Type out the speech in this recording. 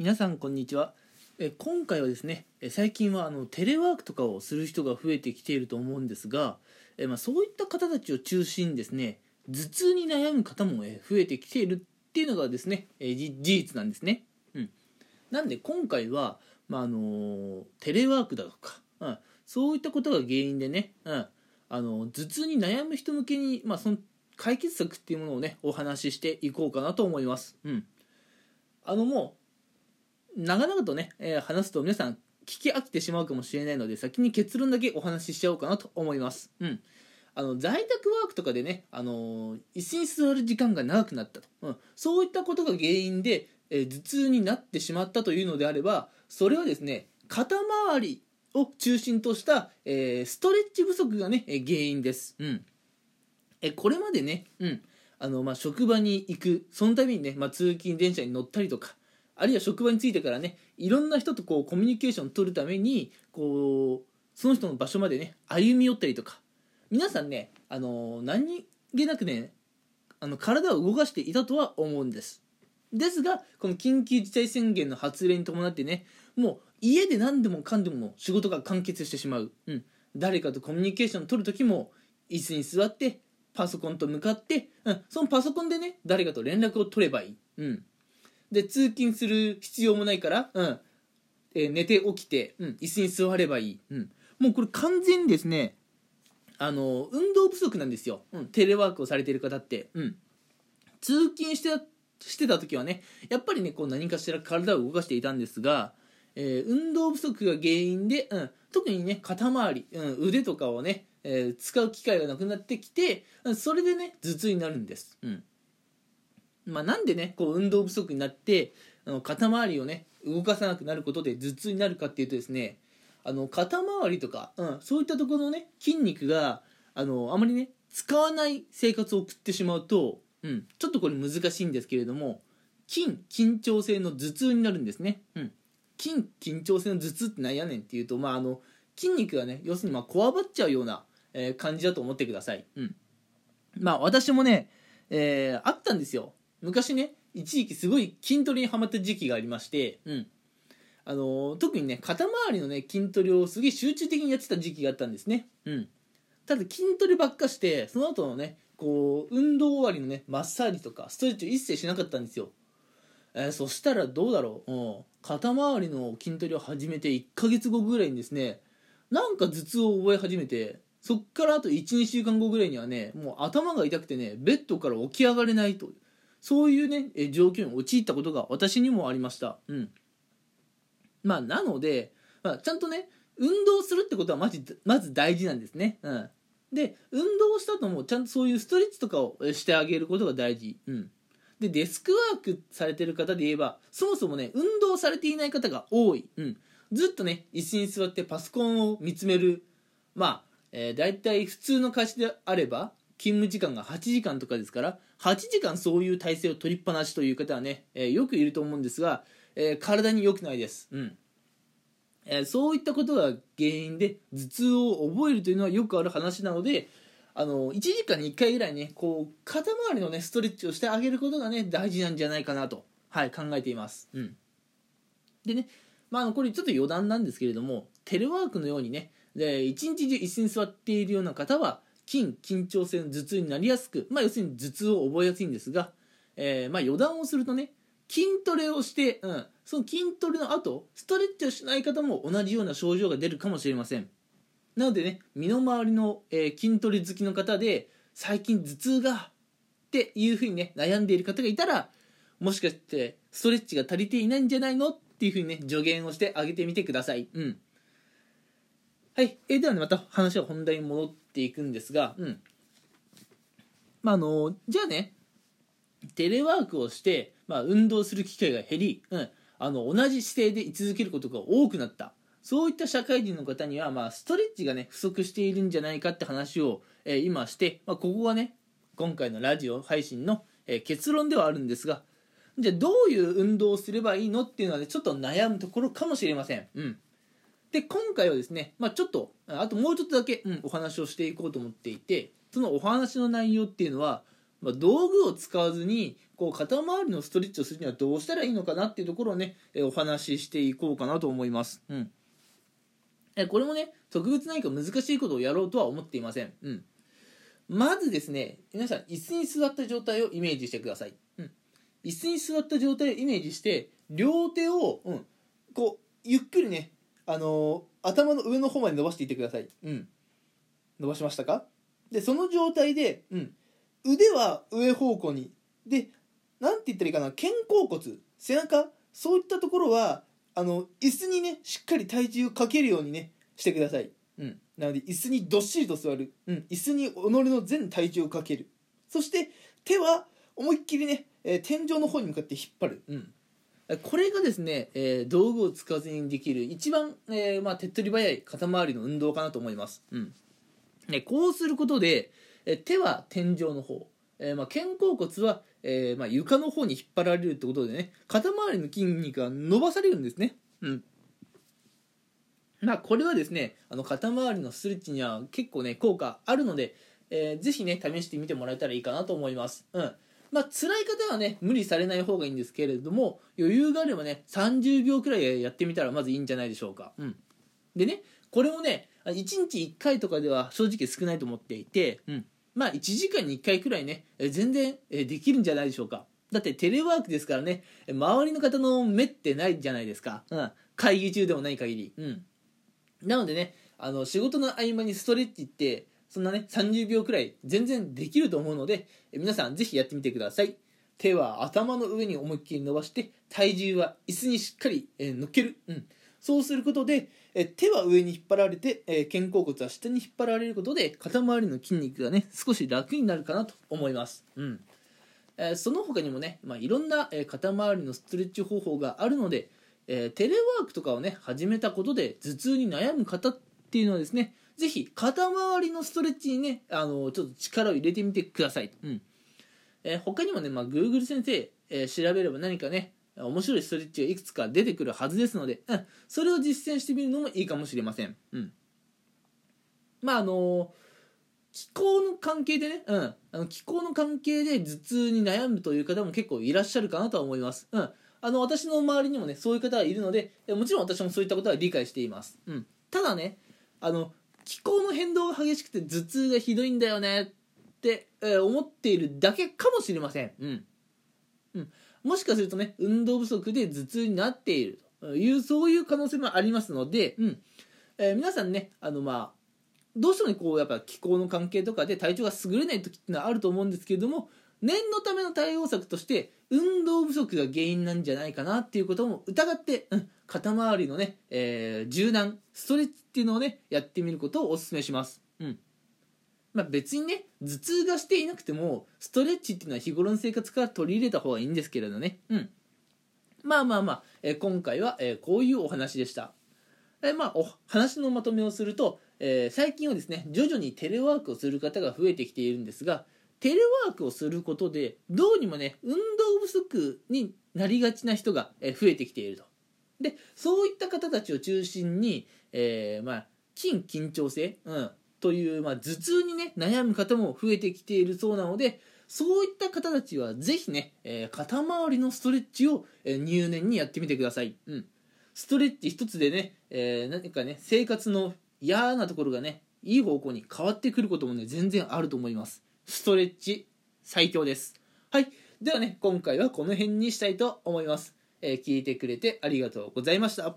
皆さんこんにちは。え今回はですねえ最近はあのテレワークとかをする人が増えてきていると思うんですがえ、まあ、そういった方たちを中心にですね頭痛に悩む方もえ増えてきているっていうのがですねえ事実なんですね、うん、なんで今回は、まあ、あのテレワークだとか、うん、そういったことが原因でね、うん、あの頭痛に悩む人向けに、まあ、その解決策っていうものをねお話ししていこうかなと思います、うん。あのもう長々とね、えー、話すと皆さん聞き飽きてしまうかもしれないので先に結論だけお話ししちゃおうかなと思います。うん。あの在宅ワークとかでね、あのー、椅子に座る時間が長くなったと、うん、そういったことが原因で、えー、頭痛になってしまったというのであればそれはですね肩周りを中心とした、えー、ストレッチ不足がね、え原因です、うん、えこれまでね、うん。あのまあ、職場に行くその度にね、まあ、通勤電車に乗ったりとかあるいは職場に着いてからねいろんな人とこうコミュニケーションを取るためにこうその人の場所までね歩み寄ったりとか。皆さんねあの何気なくねあの体を動かしていたとは思うんです。ですがこの緊急事態宣言の発令に伴ってねもう家で何でもかんでも仕事が完結してしまう、うん、誰かとコミュニケーションを取る時も椅子に座ってパソコンと向かって、うん、そのパソコンでね誰かと連絡を取ればいい、うん、で通勤する必要もないから、うん。えー、寝て起きて、うん、椅子に座ればいい、うん、もうこれ完全にですねあの運動不足なんですよ、うん、テレワークをされてる方って、うん、通勤してしてた時はねやっぱりねこう何かしら体を動かしていたんですが、えー、運動不足が原因で、うん、特にね肩周り、うん、腕とかをね、えー、使う機会がなくなってきてそれでね頭痛になるんです、うん。まあ、なんでねこう運動不足になってあの肩周りをね動かさなくなることで頭痛になるかっていうとですねあの肩周りとか、うん、そういったところのね筋肉があのあまりね使わない生活を送ってしまうと、うん、ちょっとこれ難しいんですけれども筋緊張性の頭痛になるんですね、うん、筋緊張性の頭痛って何やねんっていうと、まあ、あの筋肉がね要するにまあこわばっちゃうような、えー、感じだと思ってください、うん、まあ私もね、えー、あったんですよ。昔ね一時期すごい筋トレにはまった時期がありまして、うん。あのー、特にね肩周りのね筋トレをすげえ集中的にやってた時期があったんですね、うん、ただ筋トレばっかしてその後のねこう運動終わりのねマッサージとかストレッチを一切しなかったんですよ、えー、そしたらどうだろう、うん、肩周りの筋トレを始めて1ヶ月後ぐらいにですねなんか頭痛を覚え始めてそっからあと12週間後ぐらいにはねもう頭が痛くてねベッドから起き上がれないとそういうね状況に陥ったことが私にもありました。うん。まあなので、まあ、ちゃんとね運動するってことはまずまず大事なんですね。うん。で運動した後もちゃんとそういうストレッチとかをしてあげることが大事。うん。でデスクワークされてる方で言えばそもそもね運動されていない方が多い、うん、ずっとね椅子に座ってパソコンを見つめる。まあ、えー、大体普通の会社であれば勤務時間が8時間とかですから8時間そういう体勢を取りっぱなしという方はね、えー、よくいると思うんですが、えー、体に良くないです、うん。えー、そういったことが原因で頭痛を覚えるというのはよくある話なのであの1時間に1回ぐらいねこう肩周りのねストレッチをしてあげることがね大事なんじゃないかなと、はい、考えています、うん、でね、まあ、これちょっと余談なんですけれどもテレワークのようにねで一日中椅子に座っているような方は筋緊張性の頭痛になりやすく、まあ、要するに頭痛を覚えやすいんですが、えー、まあ余談をするとね筋トレをして、うん、その筋トレの後ストレッチをしない方も同じような症状が出るかもしれません。なのでね身の回りの、えー、筋トレ好きの方で最近頭痛がっていうふうにね悩んでいる方がいたらもしかしてストレッチが足りていないんじゃないの？っていうふうにね助言をしてあげてみてください。うん。はい、えー、ではねまた話は本題に戻ってっていくんですが、うん。まあ、あのじゃあねテレワークをして、まあ、運動する機会が減り、うん、あの同じ姿勢で居続けることが多くなった。そういった社会人の方には、まあ、ストレッチがね不足しているんじゃないかって話を、えー、今して、まあ、ここがね今回のラジオ配信の、えー、結論ではあるんですがじゃあどういう運動をすればいいのっていうのはねちょっと悩むところかもしれません。うんで今回はですね、まあ、ちょっとあともうちょっとだけ、うん、お話をしていこうと思っていてそのお話の内容っていうのはまあ、道具を使わずにこう肩周りのストレッチをするにはどうしたらいいのかなっていうところをね、えお話ししていこうかなと思います。うん、えこれもね特別何か難しいことをやろうとは思っていません。うん、まずですね皆さん椅子に座った状態をイメージしてください。うん、椅子に座った状態をイメージして両手を、うん、こうゆっくりね、あの、頭の上の方まで伸ばしていってください。うん、伸ばしましたか？でその状態で、うん、腕は上方向に。でなんて言ったらいいかな？肩甲骨。背中？そういったところはあの椅子にねしっかり体重をかけるようにねしてください、うん、なので椅子にどっしりと座る、うん、椅子に己の全体重をかける。そして手は思いっきりね、えー、天井の方に向かって引っ張る、うん、これがですね、えー、道具を使わずにできる一番、えーまあ、手っ取り早い肩周りの運動かなと思います、うん。ね、こうすることで、え手は天井の方、えー、まあ、肩甲骨は、え、まあ、床の方に引っ張られるってことでね肩周りの筋肉が伸ばされるんですね。うん。まあこれはですねあの肩周りのストレッチには結構ね効果あるので、えー、ぜひね試してみてもらえたらいいかなと思います。うん。まあ辛い方はね無理されない方がいいんですけれども余裕があればね30秒くらいやってみたらまずいいんじゃないでしょうか。うん。でねこれもね1日1回とかでは正直少ないと思っていて、うん、まあ1時間に1回くらいね全然できるんじゃないでしょうか。だってテレワークですからね周りの方の目ってないじゃないですか、うん、会議中でもない限り。うん。なのでねあの仕事の合間にストレッチってそんなね30秒くらい全然できると思うので皆さんぜひやってみてください。手は頭の上に思いっきり伸ばして体重は椅子にしっかり、え乗っける、うん、そうすることで、え手は上に引っ張られて、え肩甲骨は下に引っ張られることで肩周りの筋肉がね少し楽になるかなと思います、うん。えその他にもね、まあ、いろんな、え肩周りのストレッチ方法があるので、え、テレワークとかをね始めたことで頭痛に悩む方っていうのはですねぜひ肩周りのストレッチにねあのちょっと力を入れてみてください、うん。えー、他にもね、まあ、Google 先生、えー、調べれば何かね面白いストレッチがいくつか出てくるはずですので、うん、それを実践してみるのもいいかもしれません、うん、まああの気候の関係でね、うん、あの気候の関係で頭痛に悩むという方も結構いらっしゃるかなとは思います、うん、あの私の周りにもねそういう方がいるのでもちろん私もそういったことは理解しています、うん、ただねあの気候の変動が激しくて頭痛がひどいんだよねって、えー、思っているだけかもしれません、うん。うん、もしかするとね運動不足で頭痛になっていると。いうそういう可能性もありますので、うん。えー、皆さんねあのまあどうしてもねこうやっぱ気候の関係とかで体調が優れない時っていうのはあると思うんですけれども念のための対応策として運動不足が原因なんじゃないかなっていうことも疑って、うん、肩周りのね、えー、柔軟ストレッチっていうのをねやってみることをお勧めします、うん。まあ、別にね頭痛がしていなくてもストレッチっていうのは日頃の生活から取り入れた方がいいんですけれどね。うん。まあまあまあ、えー、今回は、えー、こういうお話でした、え、まあお話のまとめをすると、え、最近はですね徐々にテレワークをする方が増えてきているんですがテレワークをすることでどうにもね運動不足になりがちな人が増えてきていると。でそういった方たちを中心に、えー、まあ筋緊張性、うん、という、まあ、頭痛にね悩む方も増えてきているそうなのでそういった方たちはぜひね、えー、肩周りのストレッチを、えー、入念にやってみてください、うん、ストレッチ一つでね、えー、何かね生活の嫌なところがねいい方向に変わってくることもね全然あると思います。ストレッチ最強です。はい。ではね、今回はこの辺にしたいと思います。えー、聞いてくれてありがとうございました。